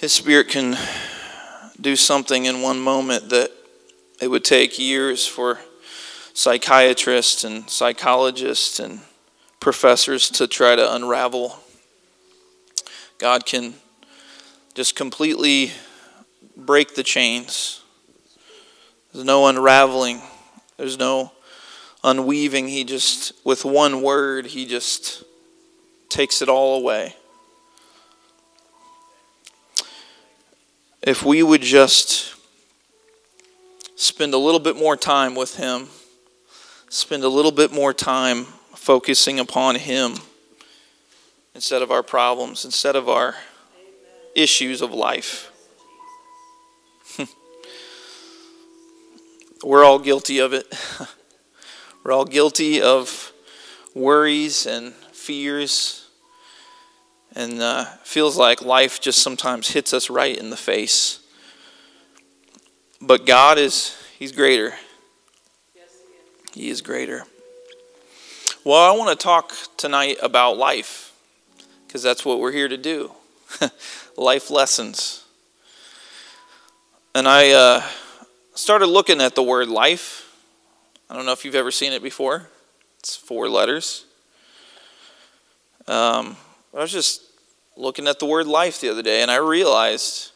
His Spirit can do something in one moment that it would take years for psychiatrists and psychologists and professors to try to unravel. God can just completely break the chains. There's no unraveling, there's no unweaving. He just, with one word, He just takes it all away. If we would just spend a little bit more time with Him spend a little bit more time focusing upon Him instead of our problems, instead of our issues of life. We're all guilty of it. We're all guilty of worries and fears. And uh, feels like life just sometimes hits us right in the face. But God is, He's greater. He is greater. Well, I want to talk tonight about life because that's what we're here to do life lessons. And I uh, started looking at the word life. I don't know if you've ever seen it before, it's four letters. Um, I was just looking at the word life the other day and I realized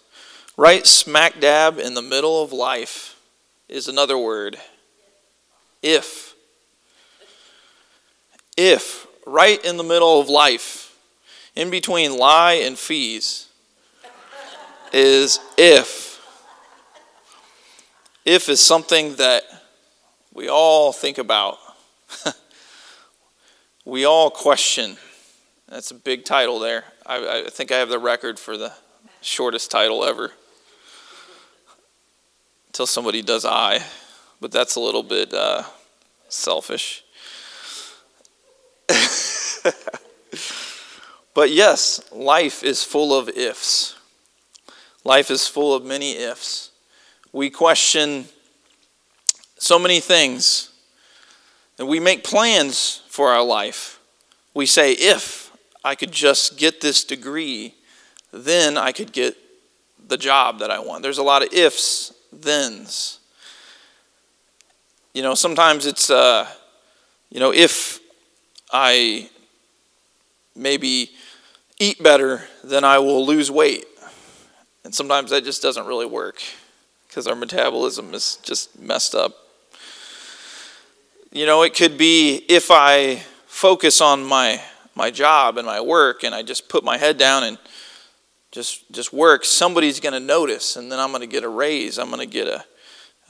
right smack dab in the middle of life is another word if. If, right in the middle of life, in between lie and fees, is if. If is something that we all think about. we all question. That's a big title there. I, I, think I have the record for the shortest title ever. Until somebody does I but that's a little bit uh, selfish. but yes, life is full of ifs. Life is full of many ifs. We question so many things, and we make plans for our life. We say, if I could just get this degree, then I could get the job that I want. There's a lot of ifs, thens. You know, sometimes it's, uh, you know, if I maybe eat better, then I will lose weight. And sometimes that just doesn't really work because our metabolism is just messed up. You know, it could be if I focus on my my job and my work and I just put my head down and just just work, somebody's going to notice, and then I'm going to get a raise. I'm going to get a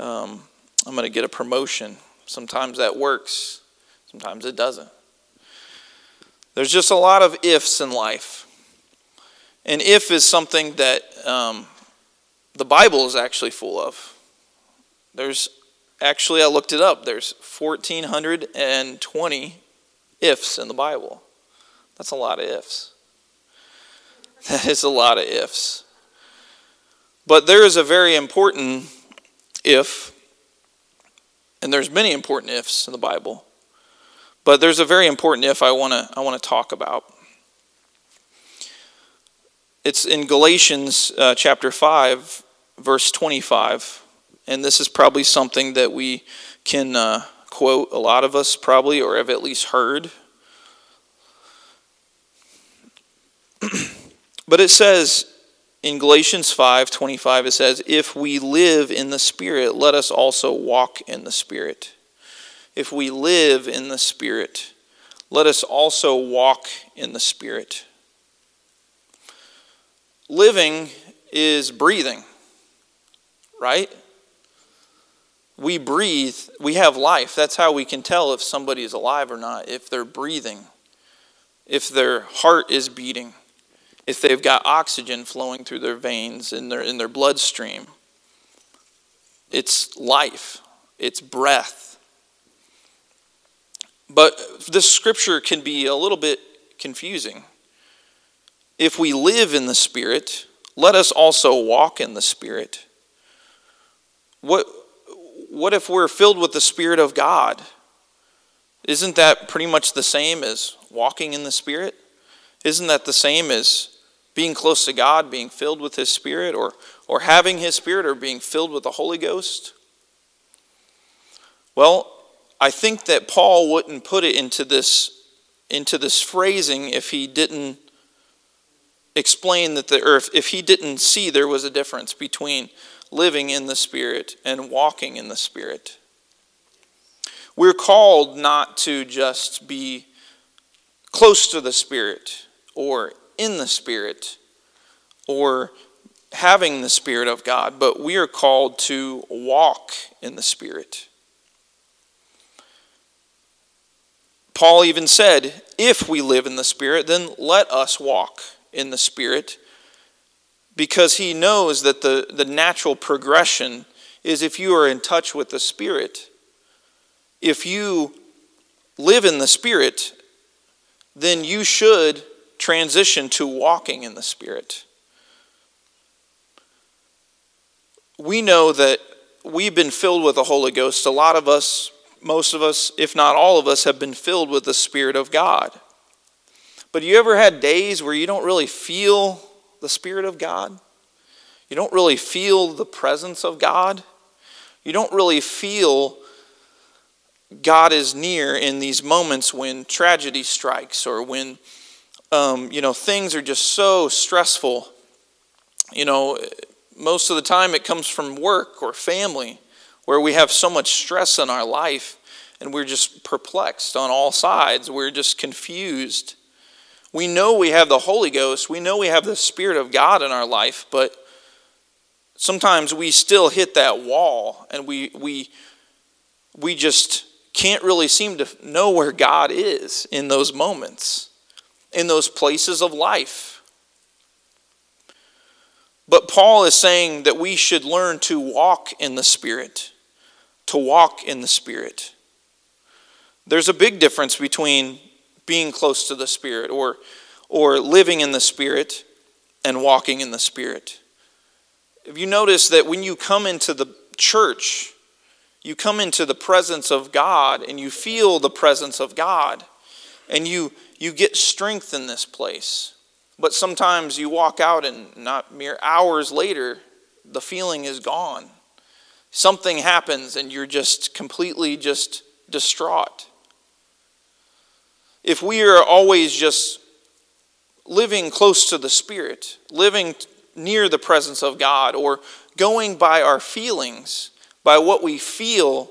um, I'm going to get a promotion. Sometimes that works, sometimes it doesn't. There's just a lot of ifs in life. And if is something that um, the Bible is actually full of. There's actually, I looked it up, there's 1,420 ifs in the Bible. That's a lot of ifs. That is a lot of ifs. But there is a very important if and there's many important ifs in the Bible. But there's a very important if I want to I want to talk about. It's in Galatians uh, chapter 5 verse 25. And this is probably something that we can uh, quote a lot of us probably or have at least heard. but it says in Galatians 5:25 it says, "If we live in the Spirit, let us also walk in the Spirit." If we live in the Spirit, let us also walk in the Spirit. Living is breathing, right? We breathe, we have life. That's how we can tell if somebody is alive or not, if they're breathing, if their heart is beating if they've got oxygen flowing through their veins in their in their bloodstream. It's life, it's breath. But this scripture can be a little bit confusing. If we live in the Spirit, let us also walk in the Spirit. What, what if we're filled with the Spirit of God? Isn't that pretty much the same as walking in the Spirit? Isn't that the same as being close to God, being filled with His Spirit, or, or having His Spirit, or being filled with the Holy Ghost? Well, I think that Paul wouldn't put it into this, into this phrasing if he didn't explain that the earth, if he didn't see there was a difference between living in the Spirit and walking in the Spirit. We're called not to just be close to the Spirit or in the Spirit or having the Spirit of God, but we are called to walk in the Spirit. Paul even said, If we live in the Spirit, then let us walk in the Spirit, because he knows that the, the natural progression is if you are in touch with the Spirit, if you live in the Spirit, then you should transition to walking in the Spirit. We know that we've been filled with the Holy Ghost. A lot of us, most of us, if not all of us, have been filled with the Spirit of God. But you ever had days where you don't really feel the Spirit of God? You don't really feel the presence of God? You don't really feel God is near in these moments when tragedy strikes or when um, you know things are just so stressful. You know, most of the time it comes from work or family where we have so much stress in our life and we're just perplexed on all sides. We're just confused. We know we have the Holy Ghost, we know we have the Spirit of God in our life, but sometimes we still hit that wall and we, we, we just can't really seem to know where God is in those moments, in those places of life. But Paul is saying that we should learn to walk in the Spirit, to walk in the Spirit. There's a big difference between being close to the Spirit or, or living in the Spirit and walking in the Spirit. If you notice that when you come into the church, you come into the presence of God and you feel the presence of God and you, you get strength in this place. But sometimes you walk out and not mere hours later, the feeling is gone. Something happens and you're just completely just distraught. If we are always just living close to the Spirit, living near the presence of God, or going by our feelings, by what we feel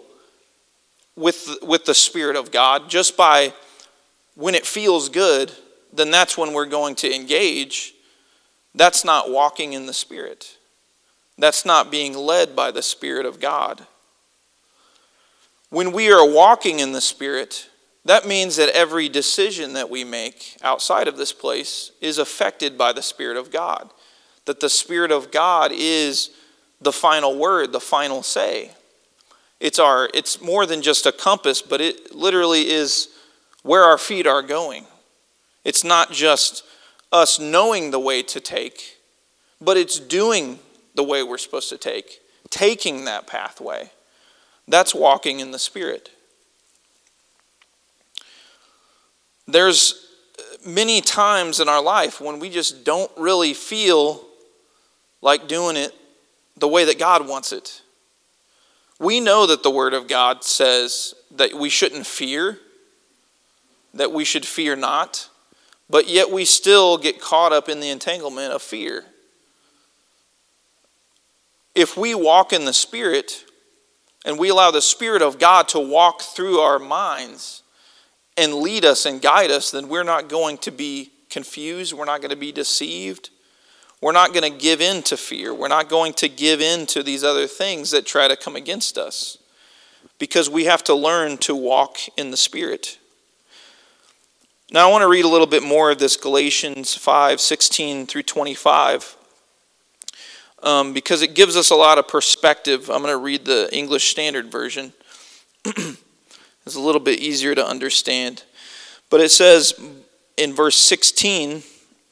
with, with the Spirit of God, just by when it feels good, then that's when we're going to engage. That's not walking in the Spirit. That's not being led by the Spirit of God. When we are walking in the Spirit, that means that every decision that we make outside of this place is affected by the Spirit of God. That the Spirit of God is the final word, the final say. It's, our, it's more than just a compass, but it literally is where our feet are going. It's not just us knowing the way to take, but it's doing the way we're supposed to take, taking that pathway. That's walking in the Spirit. There's many times in our life when we just don't really feel like doing it the way that God wants it. We know that the Word of God says that we shouldn't fear, that we should fear not, but yet we still get caught up in the entanglement of fear. If we walk in the Spirit and we allow the Spirit of God to walk through our minds, and lead us and guide us, then we're not going to be confused. We're not going to be deceived. We're not going to give in to fear. We're not going to give in to these other things that try to come against us because we have to learn to walk in the Spirit. Now I want to read a little bit more of this Galatians 5 16 through 25 um, because it gives us a lot of perspective. I'm going to read the English Standard Version. it's a little bit easier to understand. But it says in verse 16,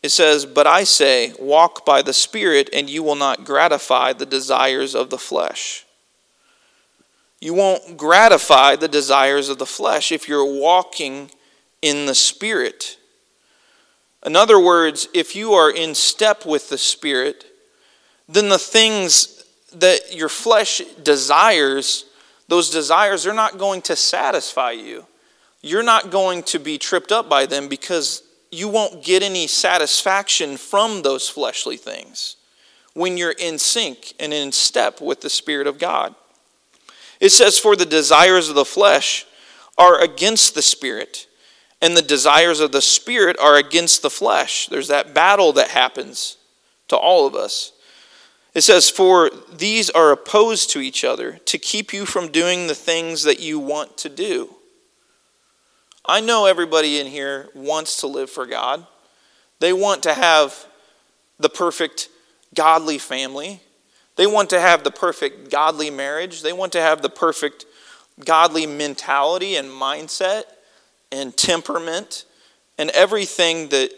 it says, But I say, walk by the Spirit, and you will not gratify the desires of the flesh. You won't gratify the desires of the flesh if you're walking in the Spirit. In other words, if you are in step with the Spirit, then the things that your flesh desires, those desires are not going to satisfy you. You're not going to be tripped up by them because you won't get any satisfaction from those fleshly things when you're in sync and in step with the Spirit of God. It says, For the desires of the flesh are against the Spirit, and the desires of the Spirit are against the flesh. There's that battle that happens to all of us. It says, For these are opposed to each other to keep you from doing the things that you want to do. I know everybody in here wants to live for God. They want to have the perfect godly family. They want to have the perfect godly marriage. They want to have the perfect godly mentality and mindset and temperament and everything that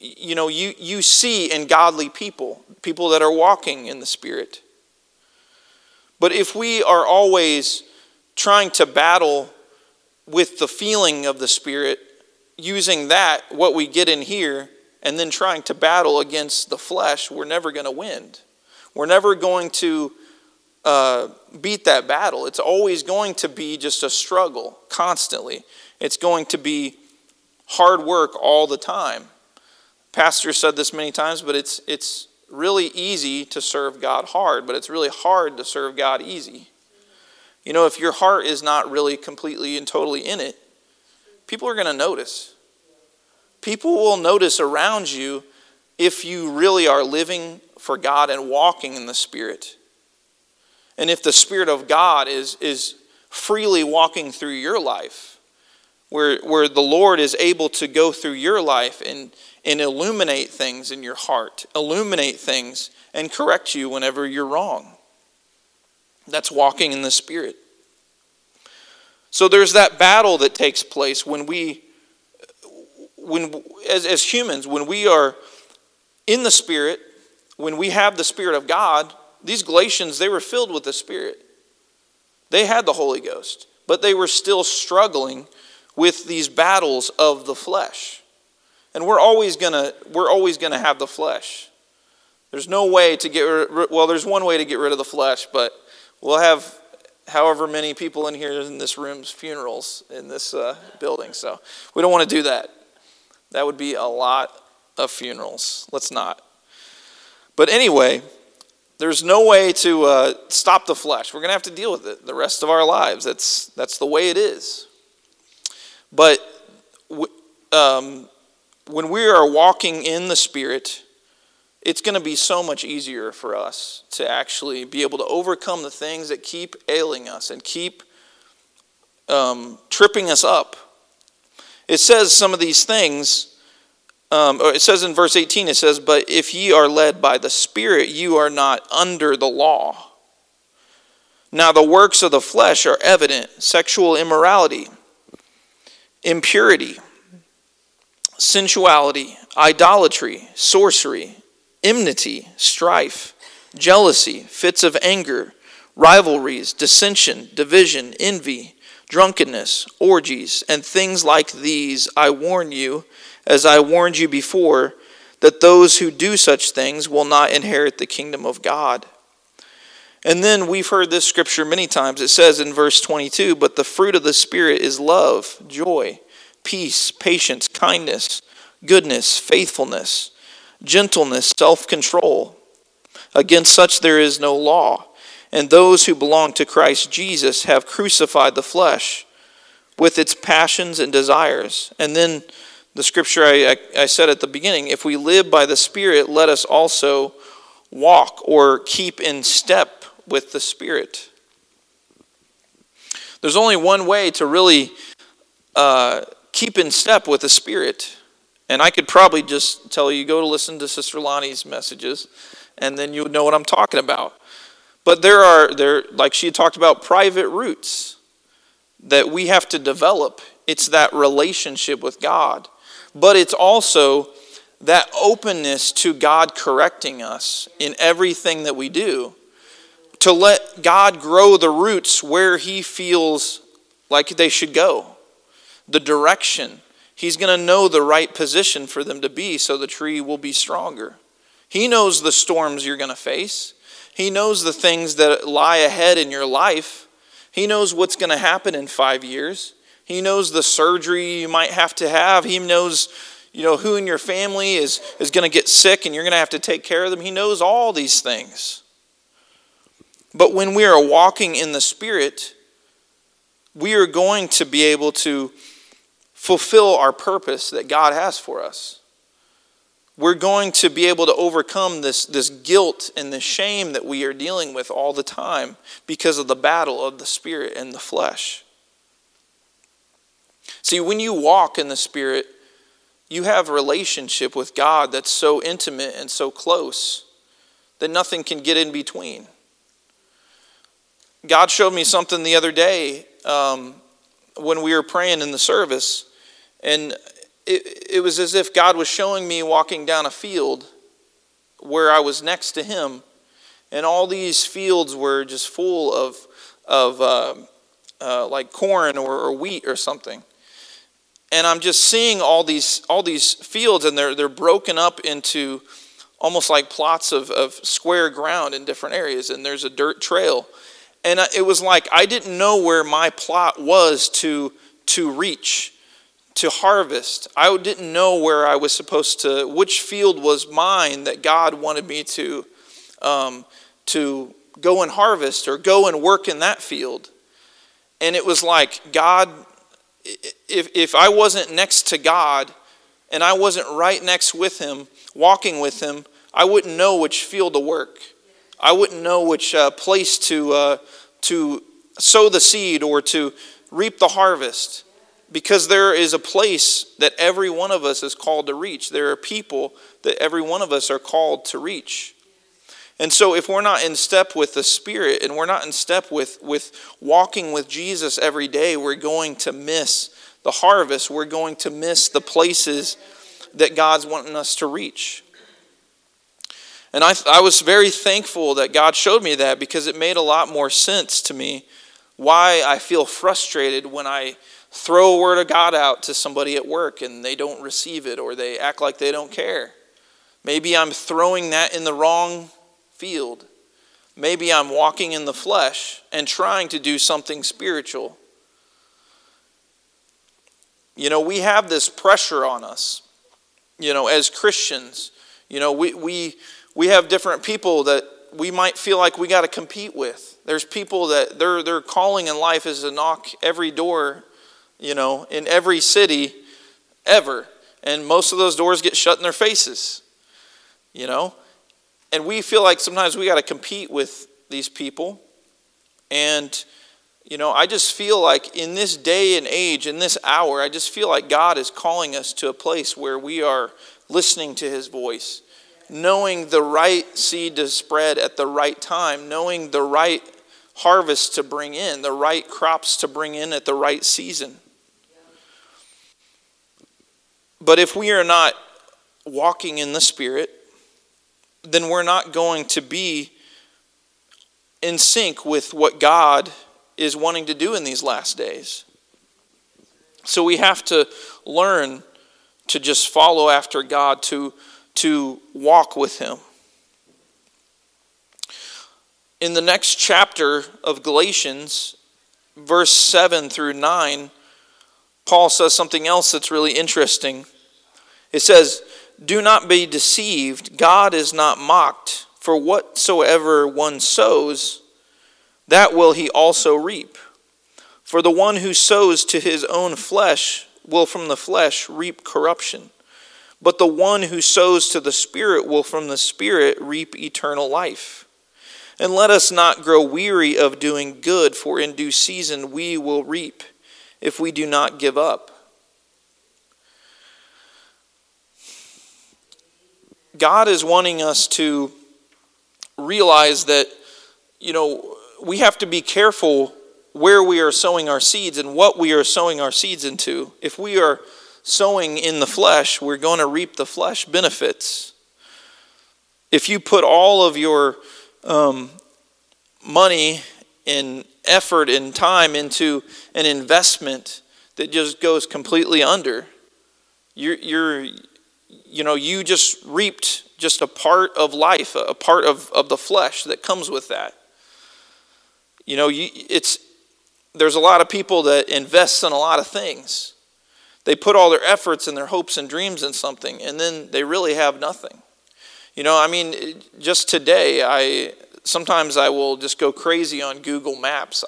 you know you, you see in godly people, people that are walking in the Spirit. But if we are always trying to battle with the feeling of the Spirit, using that, what we get in here, and then trying to battle against the flesh, we're never going to win. We're never going to uh, beat that battle. It's always going to be just a struggle constantly. It's going to be hard work all the time. Pastor said this many times, but it's, it's really easy to serve God hard, but it's really hard to serve God easy. You know, if your heart is not really completely and totally in it, people are going to notice. People will notice around you if you really are living for God and walking in the Spirit. And if the Spirit of God is, is freely walking through your life, where, where the Lord is able to go through your life and, and illuminate things in your heart, illuminate things, and correct you whenever you're wrong. That's walking in the Spirit. So there's that battle that takes place when we, when, as, as humans, when we are in the Spirit, when we have the Spirit of God, these Galatians, they were filled with the Spirit. They had the Holy Ghost, but they were still struggling with these battles of the flesh. And we're always gonna we're always gonna have the flesh. There's no way to get rid, well, there's one way to get rid of the flesh, but We'll have however many people in here in this room's funerals in this uh, building. So we don't want to do that. That would be a lot of funerals. Let's not. But anyway, there's no way to uh, stop the flesh. We're going to have to deal with it the rest of our lives. That's, that's the way it is. But um, when we are walking in the Spirit, it's going to be so much easier for us to actually be able to overcome the things that keep ailing us and keep um, tripping us up. It says some of these things. Um, it says in verse 18, it says, But if ye are led by the Spirit, you are not under the law. Now the works of the flesh are evident sexual immorality, impurity, sensuality, idolatry, sorcery enmity, strife, jealousy, fits of anger, rivalries, dissension, division, envy, drunkenness, orgies, and things like these, I warn you, as I warned you before, that those who do such things will not inherit the kingdom of God. And then we've heard this scripture many times. It says in verse 22 But the fruit of the Spirit is love, joy, peace, patience, kindness, goodness, faithfulness gentleness, self control. Against such there is no law. And those who belong to Christ Jesus have crucified the flesh with its passions and desires. And then the scripture I, I, I, said at the beginning if we live by the Spirit, let us also walk or keep in step with the Spirit. There's only one way to really uh, keep in step with the Spirit. And I could probably just tell you go to listen to Sister Lonnie's messages, and then you would know what I'm talking about. But there are there like she talked about private roots that we have to develop. It's that relationship with God. But it's also that openness to God correcting us in everything that we do. To let God grow the roots where He feels like they should go, the direction. He's going to know the right position for them to be so the tree will be stronger. He knows the storms you're going to face. He knows the things that lie ahead in your life. He knows what's going to happen in five years. He knows the surgery you might have to have. He knows, you know, who in your family is, is going to get sick and you're going to have to take care of them. He knows all these things. But when we are walking in the Spirit, we are going to be able to fulfill our purpose that God has for us. We're going to be able to overcome this, this guilt and the shame that we are dealing with all the time because of the battle of the spirit and the flesh. See, when you walk in the spirit, you have a relationship with God that's so intimate and so close that nothing can get in between. God showed me something the other day um, when we were praying in the service, and it, it was as if God was showing me walking down a field where I was next to Him, and all these fields were just full of, of uh, uh, like corn or, or wheat or something. And I'm just seeing all these, all these fields, and they're, they're broken up into almost like plots of, of square ground in different areas, and there's a dirt trail. And it was like I didn't know where my plot was to, to reach, to harvest. I didn't know where I was supposed to, which field was mine that God wanted me to, um, to go and harvest or go and work in that field. And it was like, God, if, if I wasn't next to God and I wasn't right next with Him, walking with Him, I wouldn't know which field to work. I wouldn't know which uh, place to, uh, to sow the seed or to reap the harvest because there is a place that every one of us is called to reach. There are people that every one of us are called to reach. And so, if we're not in step with the Spirit and we're not in step with, with walking with Jesus every day, we're going to miss the harvest. We're going to miss the places that God's wanting us to reach. And I, I was very thankful that God showed me that because it made a lot more sense to me why I feel frustrated when I throw a word of God out to somebody at work and they don't receive it or they act like they don't care. Maybe I'm throwing that in the wrong field. Maybe I'm walking in the flesh and trying to do something spiritual. You know, we have this pressure on us, you know, as Christians. You know, we, we, we have different people that we might feel like we got to compete with. There's people that their, their calling in life is to knock every door, you know, in every city ever. And most of those doors get shut in their faces, you know. And we feel like sometimes we got to compete with these people. And, you know, I just feel like in this day and age, in this hour, I just feel like God is calling us to a place where we are listening to his voice knowing the right seed to spread at the right time, knowing the right harvest to bring in, the right crops to bring in at the right season. But if we are not walking in the Spirit, then we're not going to be in sync with what God is wanting to do in these last days. So we have to learn to just follow after God, to to walk with him. In the next chapter of Galatians, verse 7 through 9, Paul says something else that's really interesting. It says, Do not be deceived, God is not mocked, for whatsoever one sows, that will he also reap. For the one who sows to his own flesh will from the flesh reap corruption but the one who sows to the Spirit will from the Spirit reap eternal life. And let us not grow weary of doing good, for in due season we will reap if we do not give up. God is wanting us to realize that, you know, we have to be careful where we are sowing our seeds and what we are sowing our seeds into. If we are sowing in the flesh, we're going to reap the flesh benefits. If you put all of your um, money and effort and time into an investment that just goes completely under, you're, you're you know, you just reaped just a part of life, a part of, of the flesh that comes with that. You know, you, it's, there's a lot of people that invest in a lot of things. They put all their efforts and their hopes and dreams in something, and then they really have nothing. You know, I mean, just today, I sometimes I will just go crazy on Google Maps.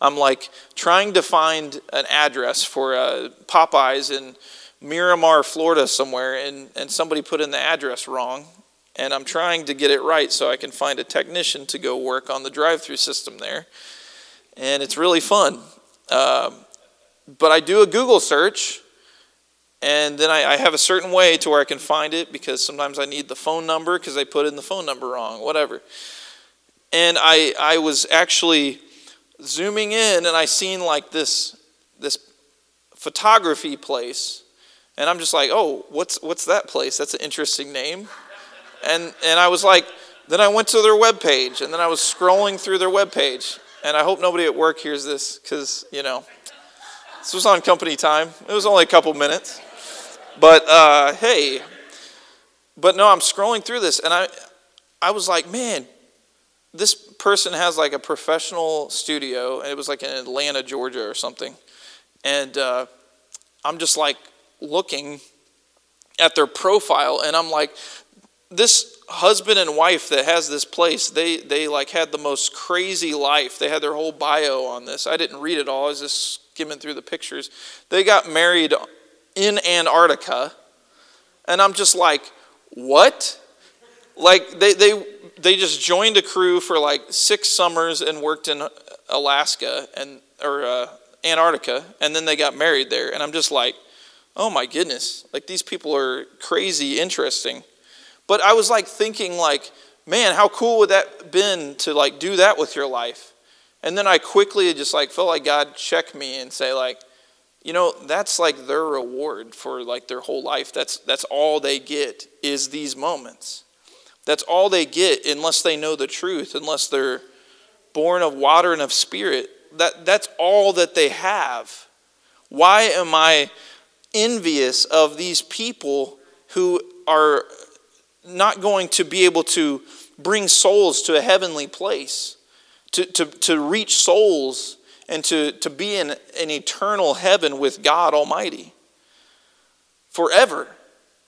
I'm like trying to find an address for uh, Popeyes in Miramar, Florida, somewhere, and, and somebody put in the address wrong. And I'm trying to get it right so I can find a technician to go work on the drive through system there. And it's really fun. Um, but I do a Google search, and then I, I, have a certain way to where I can find it because sometimes I need the phone number because I put in the phone number wrong, whatever. And I, I was actually zooming in and I seen like this, this photography place and I'm just like, oh, what's, what's that place? That's an interesting name. And, and I was like, then I went to their web page, and then I was scrolling through their web page. And I hope nobody at work hears this because, you know, this was on company time. It was only a couple minutes. But uh, hey, but no, I'm scrolling through this, and I, I was like, man, this person has like a professional studio, and it was like in Atlanta, Georgia, or something. And uh, I'm just like, looking at their profile and I'm like, this husband and wife that has this place, they, they like had the most crazy life. They had their whole bio on this. I didn't read it all. I was just skimming through the pictures. They got married in Antarctica. And I'm just like, what? Like they, they, they just joined a crew for like six summers and worked in Alaska and, or uh, Antarctica. And then they got married there. And I'm just like, oh my goodness, like these people are crazy interesting. But I was like thinking like, man, how cool would that been to like do that with your life? And then I quickly just like felt like God check me and say like, you know, that's like their reward for like their whole life. That's that's all they get is these moments. That's all they get unless they know the truth, unless they're born of water and of spirit. That that's all that they have. Why am I envious of these people who are not going to be able to bring souls to a heavenly place, to, to, to reach souls and to, to be in an eternal heaven with God Almighty forever.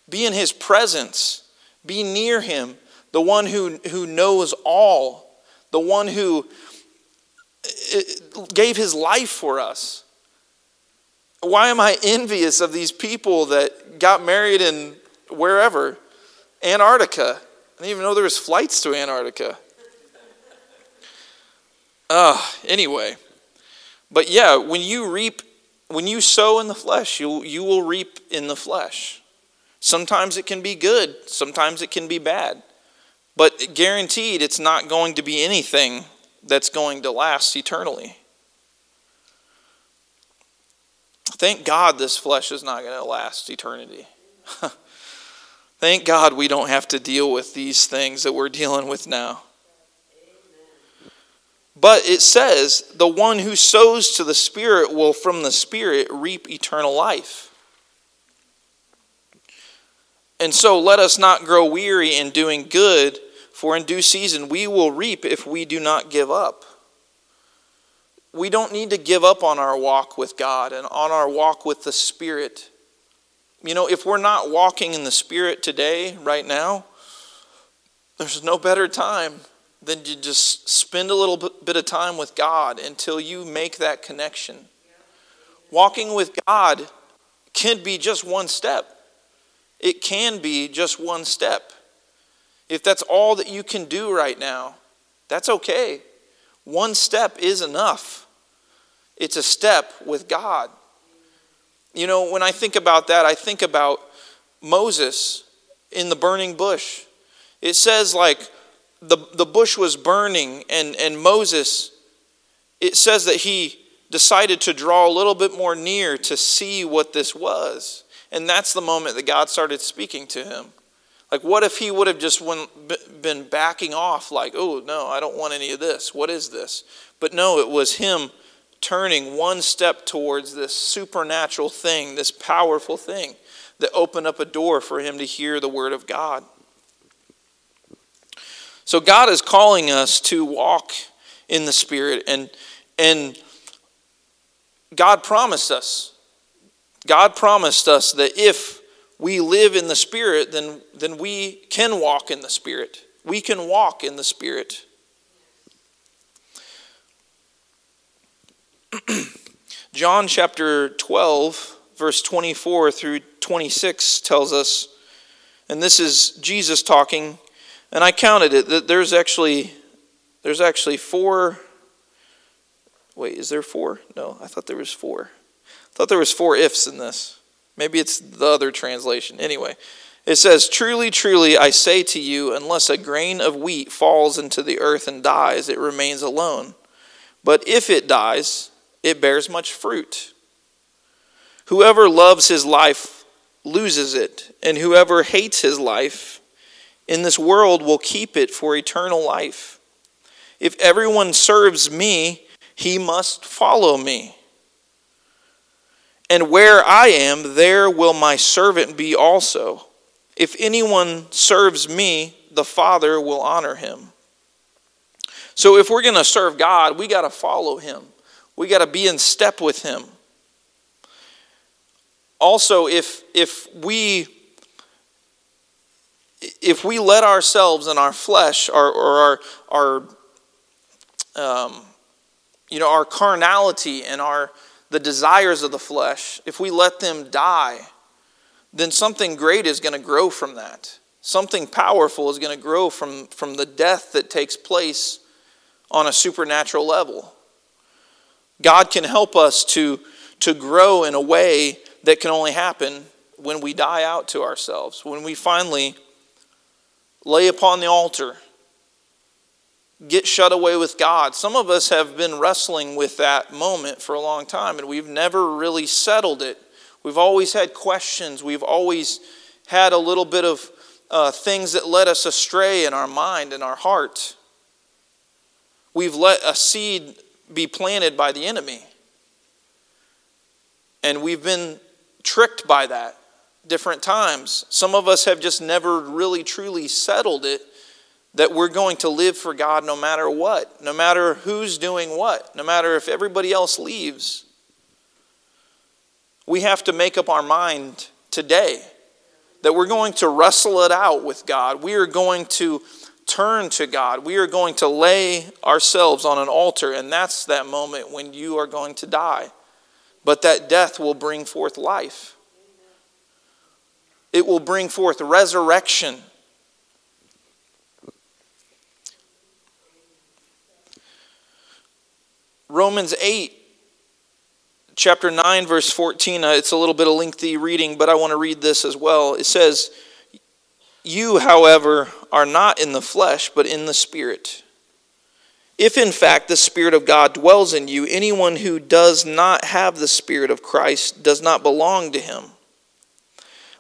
Be in His presence, be near Him, the one who, who knows all, the one who eh, gave His life for us why am I envious of these people that got married in wherever? Antarctica. I didn't even know there was flights to Antarctica. Uh, anyway. But yeah, when you reap, when you sow in the flesh, you, you will reap in the flesh. Sometimes it can be good, sometimes it can be bad. But guaranteed, it's not going to be anything that's going to last eternally. Thank God this flesh is not going to last eternity. Thank God we don't have to deal with these things that we're dealing with now. But it says, the one who sows to the Spirit will from the Spirit reap eternal life. And so let us not grow weary in doing good, for in due season we will reap if we do not give up we don't need to give up on our walk with God and on our walk with the Spirit. You know, if we're not walking in the Spirit today, right now, there's no better time than to just spend a little bit of time with God until you make that connection. Walking with God can be just one step. It can be just one step. If that's all that you can do right now, that's okay. One step is enough. It's a step with God. You know, when I think about that, I think about Moses. in the burning bush. It says, like, the, the bush was burning, and, and Moses, it says that he decided to draw a little bit more near to see what this was. And that's the moment that God started speaking to him. Like, what if he would have just been backing off, like, oh, no, I don't want any of this. What is this? But no, it was him turning one step towards this supernatural thing, this powerful thing that opened up a door for him to hear the word of God. So God is calling us to walk in the Spirit, and, and God promised us. God promised us that if we live in the Spirit, then, then we can walk in the Spirit. We can walk in the Spirit. John chapter 12, verse 24 through 26 tells us, and this is Jesus talking and I counted it that there's actually there's actually four Wait, is there four? No, I thought there was four. I thought there was four ifs in this. Maybe it's the other translation. Anyway, it says, Truly, truly, I say to you, unless a grain of wheat falls into the earth and dies, it remains alone. But if it dies, it bears much fruit. Whoever loves his life loses it, and whoever hates his life in this world will keep it for eternal life. If everyone serves me, he must follow me. And where I am, there will my servant be also. If anyone serves me, the Father will honor him. So if we're going to serve God, we got to follow him. We got to be in step with him. Also, if if we if we let ourselves and our flesh or, or our, our um, you know, our carnality and our, the desires of the flesh, if we let them die, then something great is going to grow from that. Something powerful is going to grow from, from the death that takes place on a supernatural level. God can help us to, to grow in a way that can only happen when we die out to ourselves, when we finally lay upon the altar, get shut away with God. Some of us have been wrestling with that moment for a long time and we've never really settled it. We've always had questions, we've always had a little bit of uh, things that led us astray in our mind and our heart. We've let a seed be planted by the enemy. And we've been tricked by that different times. Some of us have just never really truly settled it that we're going to live for God no matter what, no matter who's doing what, no matter if everybody else leaves. We have to make up our mind today that we're going to wrestle it out with God. We are going to turn to God. We are going to lay ourselves on an altar, and that's that moment when you are going to die. But that death will bring forth life it will bring forth resurrection. Romans 8, chapter 9, verse 14. Uh, it's a little bit of lengthy reading, but I want to read this as well. It says, You, however, are not in the flesh, but in the Spirit. If in fact the Spirit of God dwells in you, anyone who does not have the Spirit of Christ does not belong to him.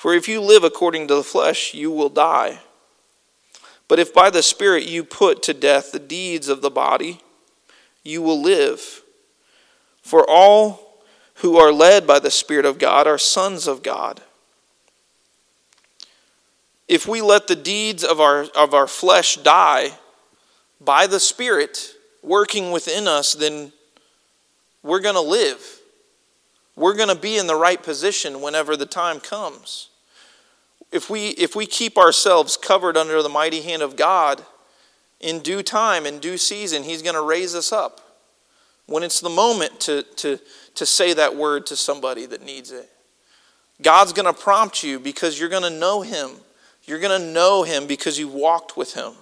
For if you live according to the flesh, you will die. But if by the Spirit you put to death the deeds of the body, you will live. For all who are led by the Spirit of God are sons of God. If we let the deeds of our, of our flesh die by the Spirit working within us, then we're going to live. We're going to be in the right position whenever the time comes if we if we keep ourselves covered under the mighty hand of God, in due time, in due season, He's going to raise us up. When it's the moment to, to, to say that word to somebody that needs it. God's going to prompt you because you're going to know Him. You're going to know Him because you walked with Him.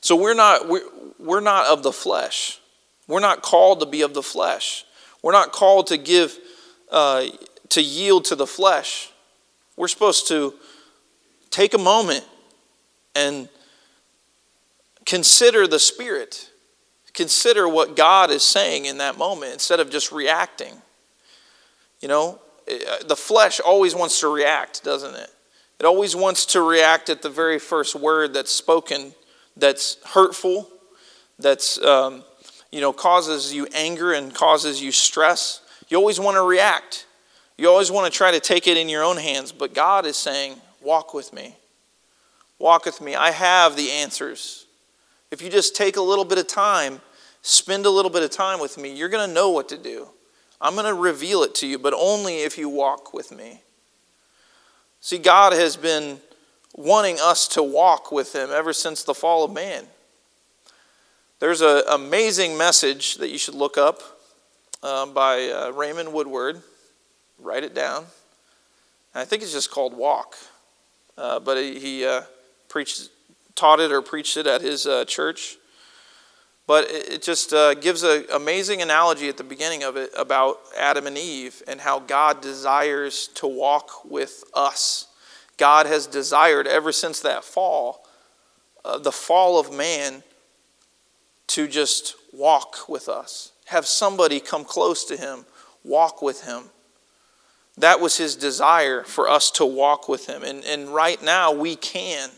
So we're not, we're, we're not of the flesh. We're not called to be of the flesh. We're not called to give, uh, to yield to the flesh. We're supposed to take a moment and consider the Spirit. Consider what God is saying in that moment instead of just reacting. You know, uh, the flesh always wants to react, doesn't it? It always wants to react at the very first word that's spoken that's hurtful, that's, um, you know, causes you anger and causes you stress. You always want to react. You always want to try to take it in your own hands. But God is saying, walk with me. Walk with me. I have the answers. If you just take a little bit of time, spend a little bit of time with me, you're going to know what to do. I'm going to reveal it to you, but only if you walk with me. See, God has been wanting us to walk with Him ever since the fall of man. There's an amazing message that you should look up uh, by uh, Raymond Woodward. Write it down. I think it's just called Walk. Uh, but he, uh, preached, taught it or preached it at his uh, church. But it just uh, gives an amazing analogy at the beginning of it about Adam and Eve and how God desires to walk with us. God has desired ever since that fall, uh, the fall of man, to just walk with us. Have somebody come close to him, walk with him. That was his desire for us to walk with him. And, and right now, we can.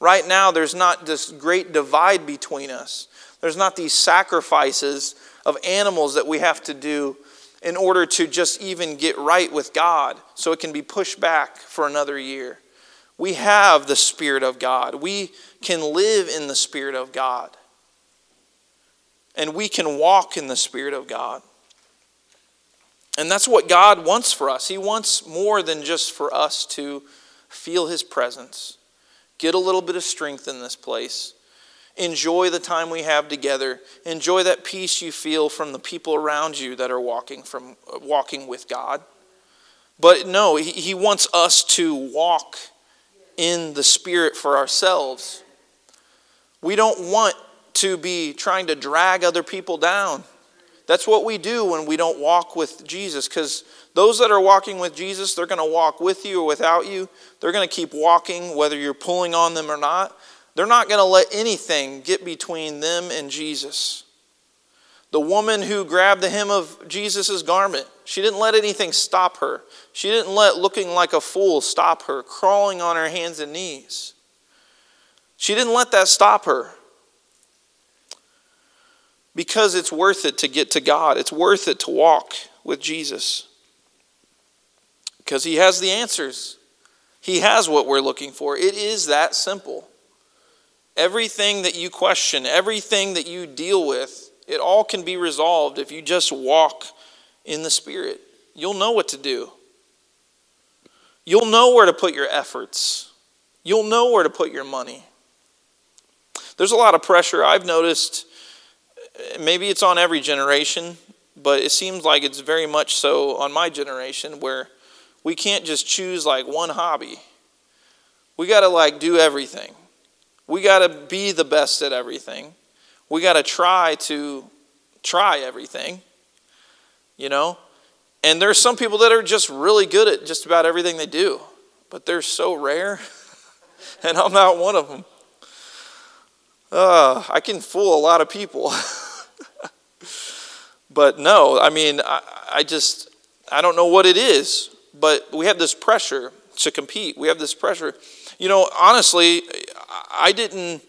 Right now, there's not this great divide between us. There's not these sacrifices of animals that we have to do in order to just even get right with God so it can be pushed back for another year. We have the Spirit of God. We can live in the Spirit of God. And we can walk in the Spirit of God. And that's what God wants for us. He wants more than just for us to feel His presence, get a little bit of strength in this place Enjoy the time we have together. Enjoy that peace you feel from the people around you that are walking from walking with God. But no, he, he wants us to walk in the spirit for ourselves. We don't want to be trying to drag other people down. That's what we do when we don't walk with Jesus because those that are walking with Jesus, they're going to walk with you or without you. They're going to keep walking whether you're pulling on them or not. They're not going to let anything get between them and Jesus. The woman who grabbed the hem of Jesus' garment, she didn't let anything stop her. She didn't let looking like a fool stop her, crawling on her hands and knees. She didn't let that stop her. Because it's worth it to get to God, it's worth it to walk with Jesus. Because He has the answers, He has what we're looking for. It is that simple. Everything that you question, everything that you deal with, it all can be resolved if you just walk in the Spirit. You'll know what to do. You'll know where to put your efforts. You'll know where to put your money. There's a lot of pressure I've noticed. Maybe it's on every generation, but it seems like it's very much so on my generation where we can't just choose like one hobby. We got to like do everything. We got to be the best at everything. We got to try to try everything, you know? And there's some people that are just really good at just about everything they do, but they're so rare, and I'm not one of them. Uh, I can fool a lot of people. but no, I mean, I, I just, I don't know what it is, but we have this pressure to compete. We have this pressure. You know, honestly, I didn't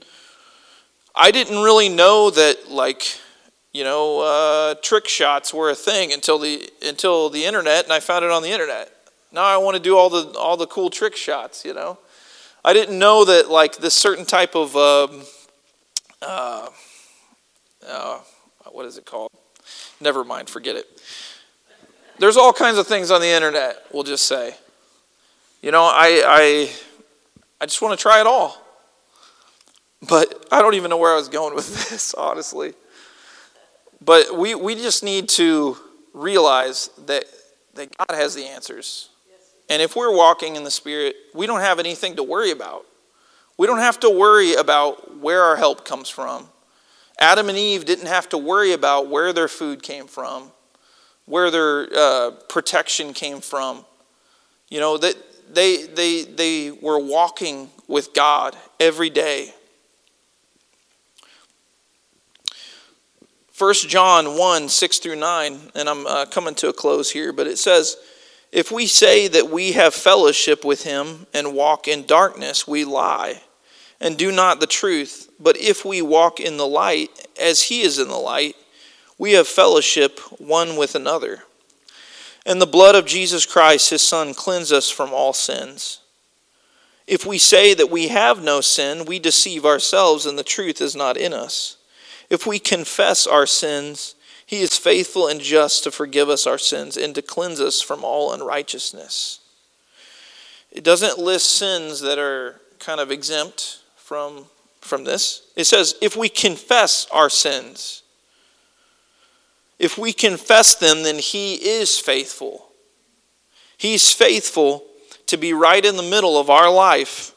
I didn't really know that like you know uh, trick shots were a thing until the until the internet, and I found it on the internet. Now I want to do all the all the cool trick shots. You know, I didn't know that like this certain type of um, uh, uh, what is it called? Never mind, forget it. there's all kinds of things on the internet, we'll just say. You know, I, I, I just want to try it all. But I don't even know where I was going with this, honestly. But we, we just need to realize that, that God has the answers. And if we're walking in the Spirit, we don't have anything to worry about. We don't have to worry about where our help comes from. Adam and Eve didn't have to worry about where their food came from, where their uh, protection came from. You know, that they, they, they were walking with God every day. 1 John 1 6 through 9, and I'm uh, coming to a close here, but it says, If we say that we have fellowship with him and walk in darkness, we lie and do not the truth. But if we walk in the light, as he is in the light, we have fellowship one with another. And the blood of Jesus Christ, his Son, cleanse us from all sins. If we say that we have no sin, we deceive ourselves, and the truth is not in us. If we confess our sins, he is faithful and just to forgive us our sins and to cleanse us from all unrighteousness. It doesn't list sins that are kind of exempt from, from this. It says, if we confess our sins, if we confess them, then he is faithful. He's faithful to be right in the middle of our life,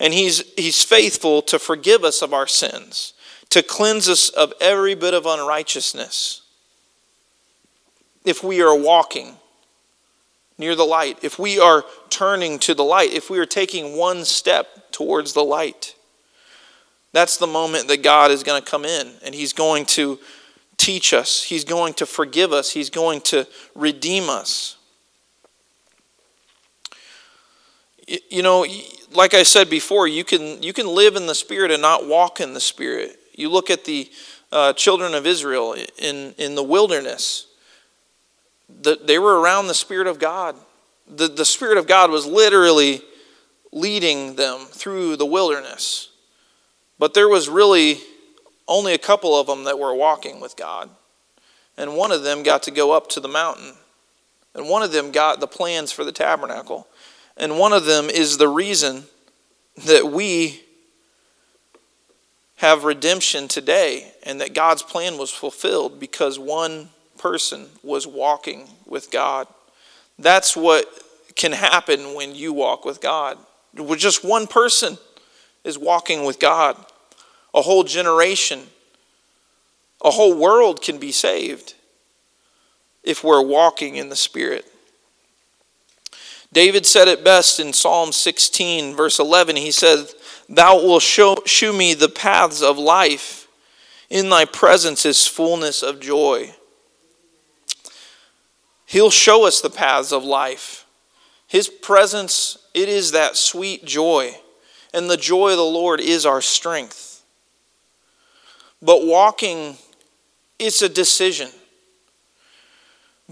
and he's, he's faithful to forgive us of our sins to cleanse us of every bit of unrighteousness. If we are walking near the light, if we are turning to the light, if we are taking one step towards the light, that's the moment that God is going to come in and He's going to teach us, He's going to forgive us, He's going to redeem us. You know, like I said before, you can, you can live in the Spirit and not walk in the Spirit. You look at the uh, children of Israel in, in the wilderness, the, they were around the Spirit of God. The, the Spirit of God was literally leading them through the wilderness. But there was really only a couple of them that were walking with God. And one of them got to go up to the mountain. And one of them got the plans for the tabernacle. And one of them is the reason that we have redemption today and that God's plan was fulfilled because one person was walking with God. That's what can happen when you walk with God. With just one person is walking with God, a whole generation, a whole world can be saved if we're walking in the Spirit. David said it best in Psalm 16, verse 11. He said, Thou wilt show, shew me the paths of life. In thy presence is fullness of joy. He'll show us the paths of life. His presence, it is that sweet joy. And the joy of the Lord is our strength. But walking, it's a decision.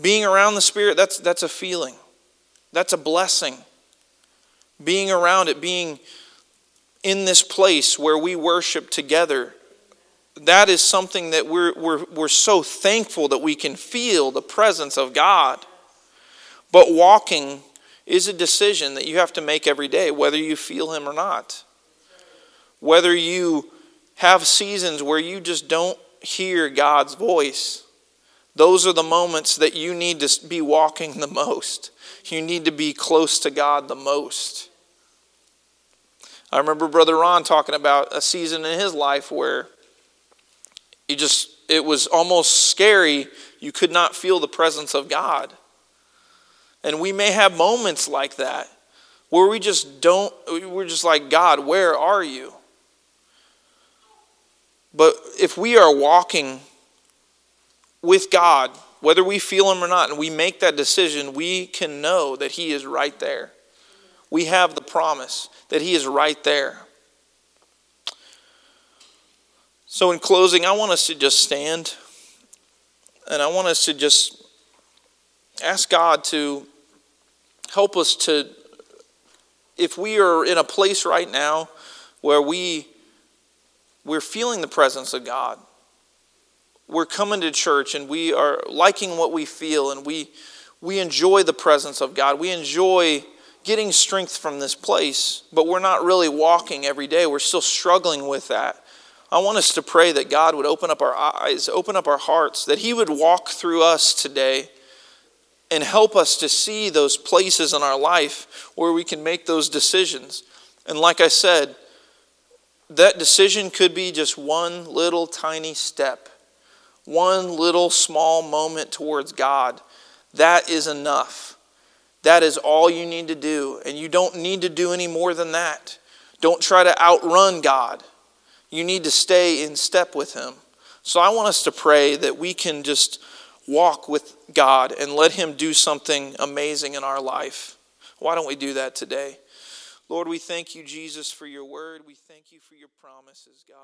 Being around the Spirit, that's, that's a feeling, that's a blessing. Being around it, being in this place where we worship together, that is something that we're, we're, we're so thankful that we can feel the presence of God. But walking is a decision that you have to make every day, whether you feel Him or not. Whether you have seasons where you just don't hear God's voice, those are the moments that you need to be walking the most. You need to be close to God the most. I remember Brother Ron talking about a season in his life where he just, it was almost scary. You could not feel the presence of God. And we may have moments like that where we just don't, we're just like, God, where are you? But if we are walking with God, whether we feel Him or not, and we make that decision, we can know that He is right there. We have the promise that He is right there. So, in closing, I want us to just stand and I want us to just ask God to help us to, if we are in a place right now where we, we're feeling the presence of God, we're coming to church and we are liking what we feel and we, we enjoy the presence of God. We enjoy getting strength from this place, but we're not really walking every day. We're still struggling with that. I want us to pray that God would open up our eyes, open up our hearts, that He would walk through us today and help us to see those places in our life where we can make those decisions. And like I said, that decision could be just one little tiny step, one little small moment towards God. That is enough. That is all you need to do. And you don't need to do any more than that. Don't try to outrun God. You need to stay in step with Him. So I want us to pray that we can just walk with God and let Him do something amazing in our life. Why don't we do that today? Lord, we thank you, Jesus, for your word. We thank you for your promises, God.